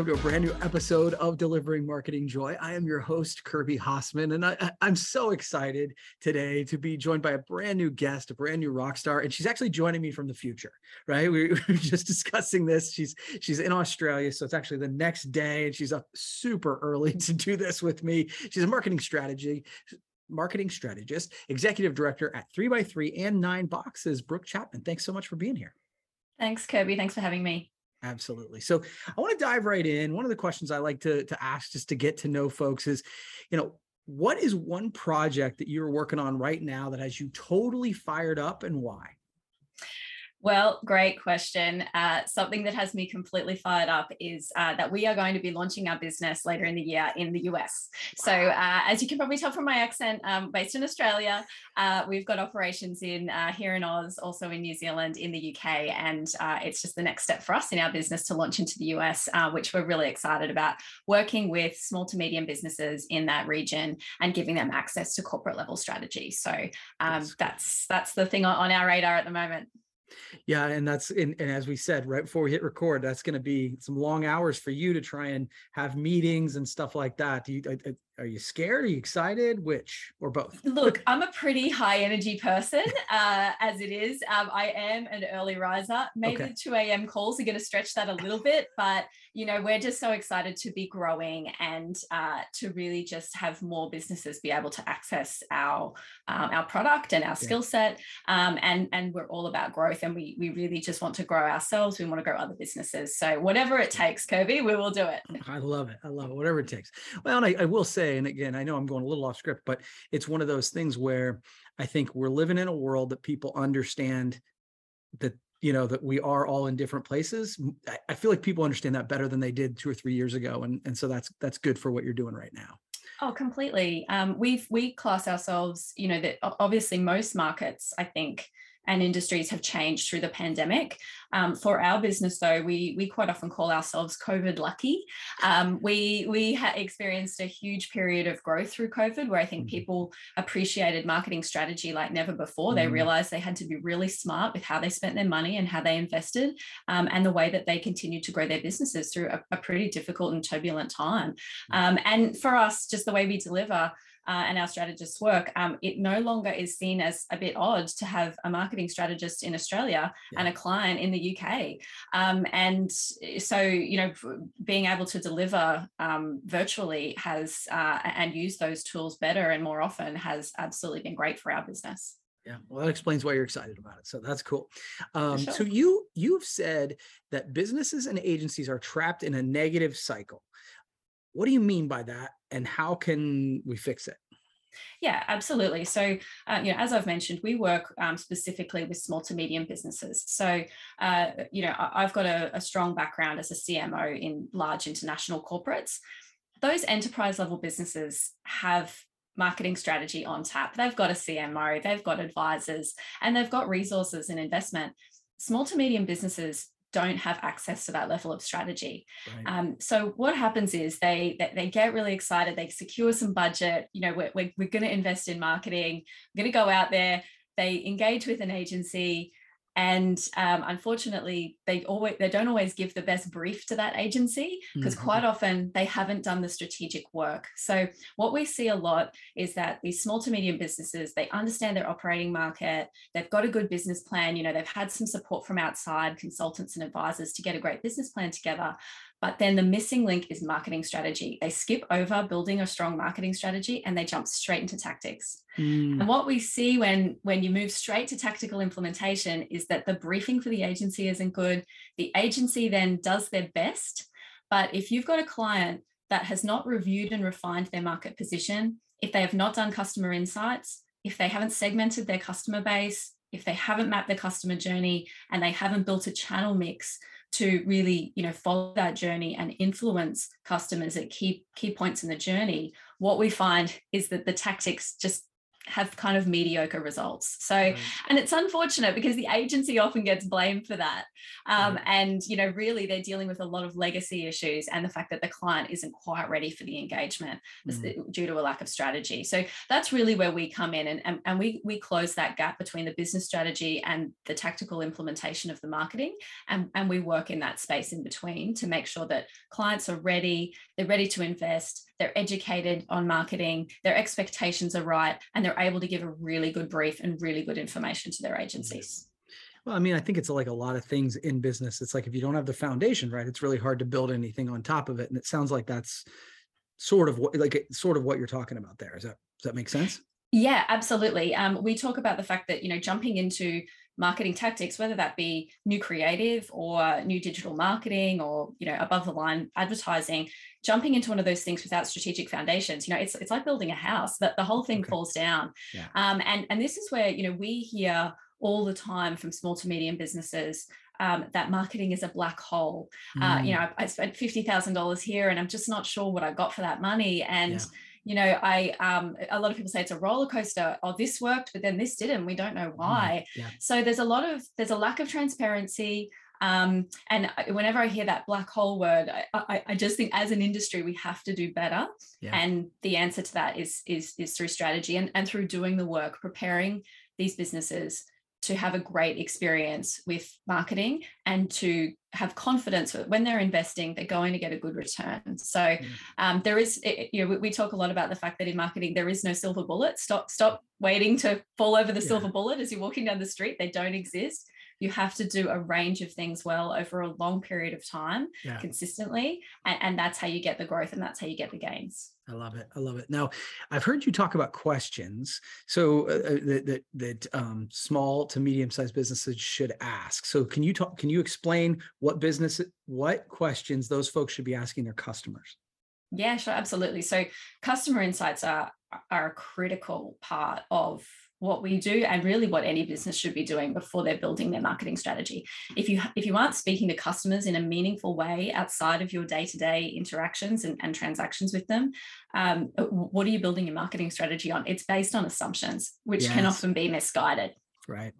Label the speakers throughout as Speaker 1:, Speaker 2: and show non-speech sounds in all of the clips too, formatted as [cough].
Speaker 1: welcome to a brand new episode of Delivering Marketing Joy. I am your host, Kirby Hasseman, and I, am so excited today to be joined by a brand new guest, a brand new rock star, and she's actually joining me from the future. Right, we, [laughs] we were just discussing this. She's she's in Australia, so it's actually the next day, and she's up super early [laughs] to do this with me. She's a marketing strategy marketing strategist, executive director at 3x3 and Nine Boxes. Brooke Chapman, thanks so much for being here.
Speaker 2: Thanks, Kirby. Thanks for having me.
Speaker 1: Absolutely. So I want to dive right in. One of the questions I like to, to ask just to get to know folks is, you know, what is one project that you're working on right now that has you totally fired up and why?
Speaker 2: Well, great question. Uh, something that has me completely fired up is uh, that we are going to be launching our business later in the year in the US. So, uh, as you can probably tell from my accent, um, based in Australia, uh, we've got operations in uh, here in Oz, also in New Zealand, in the UK, and uh, it's just the next step for us in our business to launch into the US, which we're really excited about. Working with small to medium businesses in that region and giving them access to corporate level strategy. So um, that's, that's the thing on our radar at the moment.
Speaker 1: Yeah, and that's and, and as we said right before we hit record, that's going to be some long hours for you to try and have meetings and stuff like that. Do you are you scared? Are you excited? Which or both?
Speaker 2: Look, [laughs] I'm a pretty high energy person uh, as it is. Um, I am an early riser. Maybe okay. 2 a.m. calls are going to stretch that a little bit, but you know we're just so excited to be growing and uh, to really just have more businesses be able to access our um, our product and our yeah. skill set. Um, and and we're all about growth, and we we really just want to grow ourselves. We want to grow other businesses. So whatever it takes, Kirby, we will do it.
Speaker 1: I love it. I love it. Whatever it takes. Well, and I, I will say and again, I know I'm going a little off script, but it's one of those things where I think we're living in a world that people understand that you know that we are all in different places. I feel like people understand that better than they did two or three years ago and and so that's that's good for what you're doing right now.
Speaker 2: Oh completely. Um we've we class ourselves you know that obviously most markets i think and industries have changed through the pandemic. Um, for our business, though, we we quite often call ourselves COVID lucky. Um, we we ha- experienced a huge period of growth through COVID, where I think mm-hmm. people appreciated marketing strategy like never before. They mm-hmm. realized they had to be really smart with how they spent their money and how they invested, um, and the way that they continued to grow their businesses through a, a pretty difficult and turbulent time. Mm-hmm. Um, and for us, just the way we deliver uh, and our strategists work, um, it no longer is seen as a bit odd to have a marketing strategist in Australia yeah. and a client in the UK. Um, and so, you know, being able to deliver um, virtually has uh, and use those tools better and more often has absolutely been great for our business.
Speaker 1: Yeah, well, that explains why you're excited about it. So that's cool. Um, sure. So you you've said that businesses and agencies are trapped in a negative cycle. What do you mean by that, and how can we fix it?
Speaker 2: Yeah, absolutely. So, uh, you know, as I've mentioned, we work um, specifically with small to medium businesses. So, uh, you know, I've got a, a strong background as a CMO in large international corporates. Those enterprise level businesses have marketing strategy on tap. They've got a CMO, they've got advisors, and they've got resources and investment. Small to medium businesses don't have access to that level of strategy. Right. Um, so what happens is they, they, they get really excited, they secure some budget. You know, we're we're, we're going to invest in marketing. We're going to go out there. They engage with an agency and um, unfortunately they always they don't always give the best brief to that agency because mm-hmm. quite often they haven't done the strategic work so what we see a lot is that these small to medium businesses they understand their operating market they've got a good business plan you know they've had some support from outside consultants and advisors to get a great business plan together but then the missing link is marketing strategy. They skip over building a strong marketing strategy and they jump straight into tactics. Mm. And what we see when, when you move straight to tactical implementation is that the briefing for the agency isn't good. The agency then does their best. But if you've got a client that has not reviewed and refined their market position, if they have not done customer insights, if they haven't segmented their customer base, if they haven't mapped their customer journey and they haven't built a channel mix to really you know follow that journey and influence customers at key key points in the journey what we find is that the tactics just have kind of mediocre results. So, right. and it's unfortunate because the agency often gets blamed for that. Um, right. And, you know, really they're dealing with a lot of legacy issues and the fact that the client isn't quite ready for the engagement mm. due to a lack of strategy. So that's really where we come in and, and, and we, we close that gap between the business strategy and the tactical implementation of the marketing. And, and we work in that space in between to make sure that clients are ready, they're ready to invest, they're educated on marketing, their expectations are right, and they're able to give a really good brief and really good information to their agencies.
Speaker 1: Well, I mean, I think it's like a lot of things in business. It's like if you don't have the foundation, right, it's really hard to build anything on top of it. And it sounds like that's sort of what like sort of what you're talking about there. Is that does that make sense?
Speaker 2: Yeah, absolutely. Um, we talk about the fact that you know jumping into marketing tactics, whether that be new creative or new digital marketing or you know above the line advertising, jumping into one of those things without strategic foundations, you know, it's it's like building a house that the whole thing okay. falls down. Yeah. Um, and and this is where you know we hear all the time from small to medium businesses um, that marketing is a black hole. Mm. Uh, you mm. know, I, I spent fifty thousand dollars here, and I'm just not sure what I got for that money. And yeah you know, I um, a lot of people say it's a roller coaster. Oh, this worked, but then this didn't. We don't know mm, why. Mm, yeah. So there's a lot of there's a lack of transparency. Um, and whenever I hear that black hole word, I, I, I, just think as an industry we have to do better. Yeah. And the answer to that is is is through strategy and, and through doing the work, preparing these businesses to have a great experience with marketing and to have confidence that when they're investing they're going to get a good return so mm. um, there is you know we, talk a lot about the fact that in marketing there is no silver bullet stop stop waiting to fall over the yeah. silver bullet as you're walking down the street they don't exist you have to do a range of things well over a long period of time yeah. consistently and, and that's how you get the growth and that's how you get the gains
Speaker 1: I love it. I love it. Now, I've heard you talk about questions, so uh, uh that that, that um, small to medium sized businesses should ask. So, can you talk? Can you explain what business, what questions those folks should be asking their customers?
Speaker 2: Yeah, sure, absolutely. So, customer insights are are a critical part of what we do and really what any business should be doing before they're building their marketing strategy if you if you aren't speaking to customers in a meaningful way outside of your day-to-day interactions and, and transactions with them um, what are you building your marketing strategy on it's based on assumptions which yes. can often be misguided
Speaker 1: right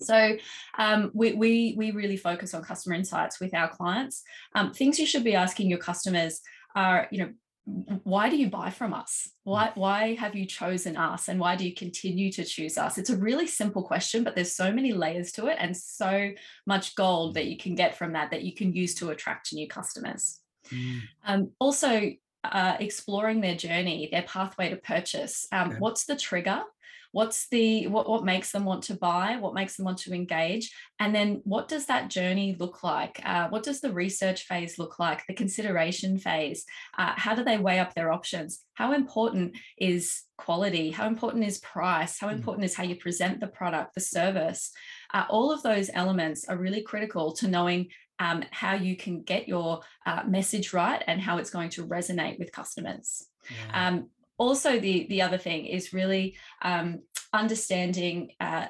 Speaker 2: so um, we, we, we really focus on customer insights with our clients. Um, things you should be asking your customers are, you know, why do you buy from us? Why, mm. why have you chosen us? And why do you continue to choose us? It's a really simple question, but there's so many layers to it and so much gold that you can get from that that you can use to attract new customers. Mm. Um, also, uh, exploring their journey, their pathway to purchase. Um, okay. What's the trigger? What's the what, what makes them want to buy? What makes them want to engage? And then what does that journey look like? Uh, what does the research phase look like? The consideration phase? Uh, how do they weigh up their options? How important is quality? How important is price? How mm. important is how you present the product the service? Uh, all of those elements are really critical to knowing um, how you can get your uh, message right and how it's going to resonate with customers. Yeah. Um, also the the other thing is really um, understanding uh,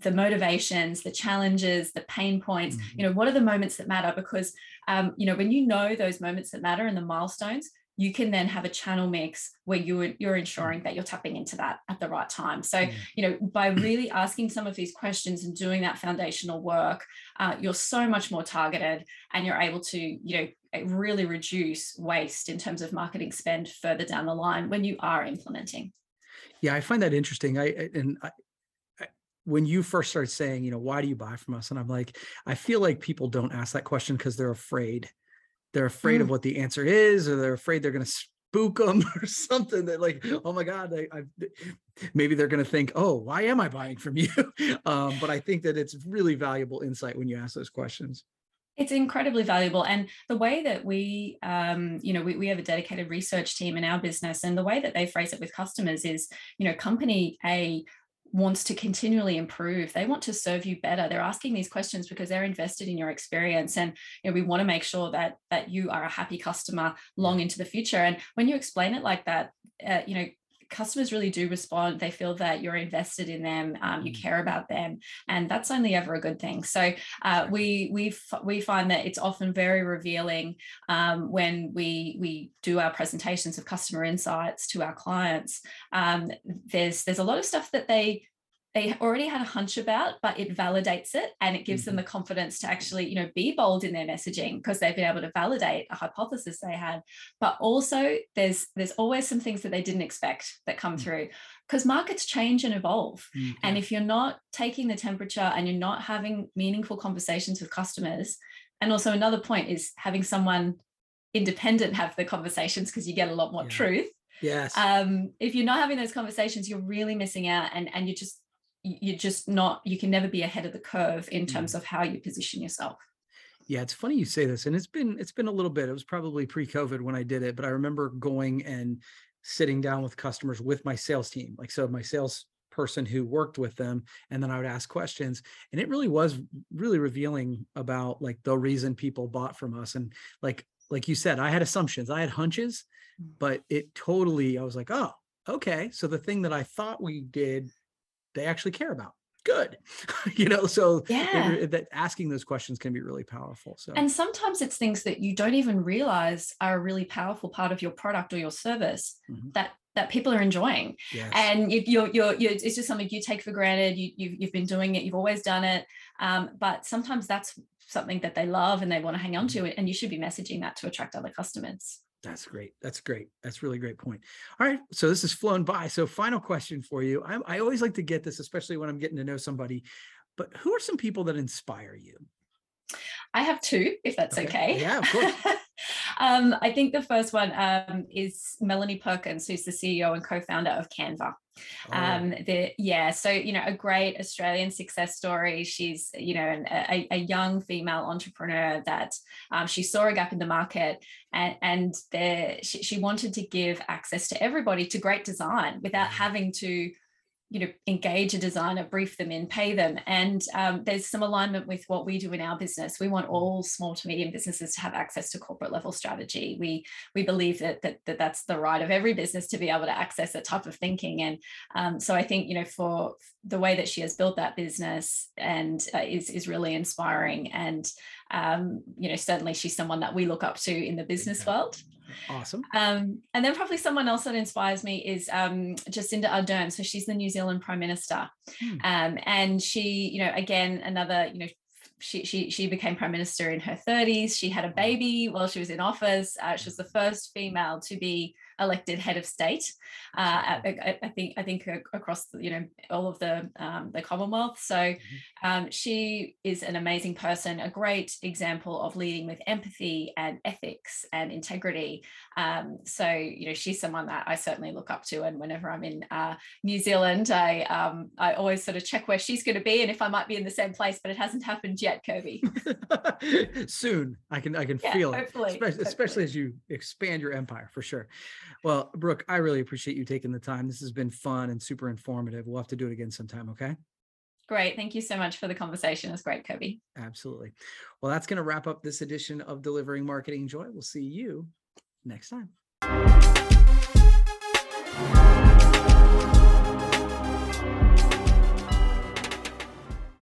Speaker 2: the motivations the challenges the pain points mm-hmm. you know what are the moments that matter because um, you know when you know those moments that matter and the milestones you can then have a channel mix where you're you're ensuring that you're tapping into that at the right time so mm. you know by really asking some of these questions and doing that foundational work uh, you're so much more targeted and you're able to you know really reduce waste in terms of marketing spend further down the line when you are implementing.
Speaker 1: Yeah, I find that interesting. I and I, when you first started saying, you know, why do you buy from us? And I'm like, I feel like people don't ask that question because they're afraid. They're afraid mm. of what the answer is, or they're afraid they're going to them [laughs] or something that like, oh my God, I, I maybe they're going to think, oh, why am I buying from you? [laughs] um, but I think that it's really valuable insight when you ask those questions.
Speaker 2: It's incredibly valuable. And the way that we, um, you know, we, we have a dedicated research team in our business, and the way that they phrase it with customers is, you know, company A wants to continually improve. They want to serve you better. They're asking these questions because they're invested in your experience and you know, we want to make sure that that you are a happy customer long into the future. And when you explain it like that uh, you know customers really do respond. They feel that you're invested in them, um, you
Speaker 1: Mm.
Speaker 2: care about them, and that's only ever a good thing. So uh, we we f- we find that it's often very revealing um, when we we do our presentations of customer insights to our clients. Um, there's there's a lot of stuff that they they already had a hunch about, but it validates it and it gives them
Speaker 1: Mhm.
Speaker 2: the confidence to actually, you know, be bold in their messaging because they've been able to validate a hypothesis they had. But also there's there's always some things that they didn't expect that come
Speaker 1: Mm.
Speaker 2: through because markets change and evolve.
Speaker 1: Mm,
Speaker 2: And if you're not taking the temperature and you're not having meaningful conversations with customers, and also another point is having someone independent have the conversations because you get a lot more
Speaker 1: Yeah.
Speaker 2: truth
Speaker 1: yes.
Speaker 2: um, if you're not having those conversations, you're really missing out, and and you're just you're just not. You can never be ahead of the curve in terms of how you position yourself.
Speaker 1: Yeah, it's funny you say this, and it's been it's been a little bit. It was probably pre-COVID when I did it, but I remember going and sitting down with customers with my sales team. Like so, my sales person who worked with them, and then I would ask questions, and it really was really revealing about like the reason people bought from us. And like like you said, I had assumptions, I had hunches,
Speaker 2: Mm.
Speaker 1: but it totally I was like, oh, okay. So the thing that I thought we did, they actually care about. Good, [laughs] you know. So
Speaker 2: Yeah.
Speaker 1: re- that asking those questions can be really powerful. So
Speaker 2: And sometimes it's things that you don't even realize are a really powerful part of your product or your service
Speaker 1: Mhm.
Speaker 2: that that people are enjoying.
Speaker 1: yes.
Speaker 2: and you, you're, you're, you're, it's just something you take for granted. You, you've, you've been doing it, you've always done it. Um, but sometimes that's something that they love and they want to hang on to it. And you should be messaging that to attract other customers.
Speaker 1: That's great. That's great. That's really great point. All right. So this has flown by. So final question for you. I, I always like to get this, especially when I'm getting to know somebody. But who are some people that inspire you?
Speaker 2: I have two, if that's
Speaker 1: Okay.
Speaker 2: okay.
Speaker 1: Yeah, of course. [laughs]
Speaker 2: um, I think the first one um, is Melanie Perkins, who's the CEO and co-founder of Canva.
Speaker 1: Oh,
Speaker 2: Um, the yeah, so you know, a great Australian success story. She's you know an, a, a young female entrepreneur that um, she saw a gap in the market, and and there she, she wanted to give access to everybody to great design without
Speaker 1: Mhm.
Speaker 2: having to you know engage a designer brief them in pay them. And um, there's some alignment with what we do in our business. We want all small to medium businesses to have access to corporate level strategy. We we believe that that, that that's the right of every business to be able to access that type of thinking. And um, so i think you know for the way that she has built that business and uh, is is really inspiring. And um, you know certainly she's someone that we look up to in the business world
Speaker 1: awesome.
Speaker 2: um, and then probably someone else that inspires me is um, Jacinda Ardern. So she's the New Zealand Prime Minister,
Speaker 1: Hmm.
Speaker 2: um, and she, you know, again another, you know, she she she became Prime Minister in her 30s. She had a baby while she was in office. Uh, she was the first female to be elected head of state. Uh, I, I- think I think across you know all of the um, the Commonwealth. So um, she is an amazing person, a great example of leading with empathy and ethics and integrity. Um, so you know she's someone that I certainly look up to, and whenever I'm in uh, New Zealand, I um, I always sort of check where she's going to be and if I might be in the same place, but it hasn't happened yet, Kirby. [laughs]
Speaker 1: Soon, I can I can
Speaker 2: Yeah,
Speaker 1: feel it,
Speaker 2: hopefully,
Speaker 1: especially, especially as you expand your empire for sure. Well, Brooke, I really appreciate you taking the time. This has been fun and super informative. We'll have to do it again sometime. Okay.
Speaker 2: Great, thank you so much for the conversation. It's great, Kirby.
Speaker 1: Absolutely. Well, that's going to wrap up this edition of Delivering Marketing Joy. We'll see you next time.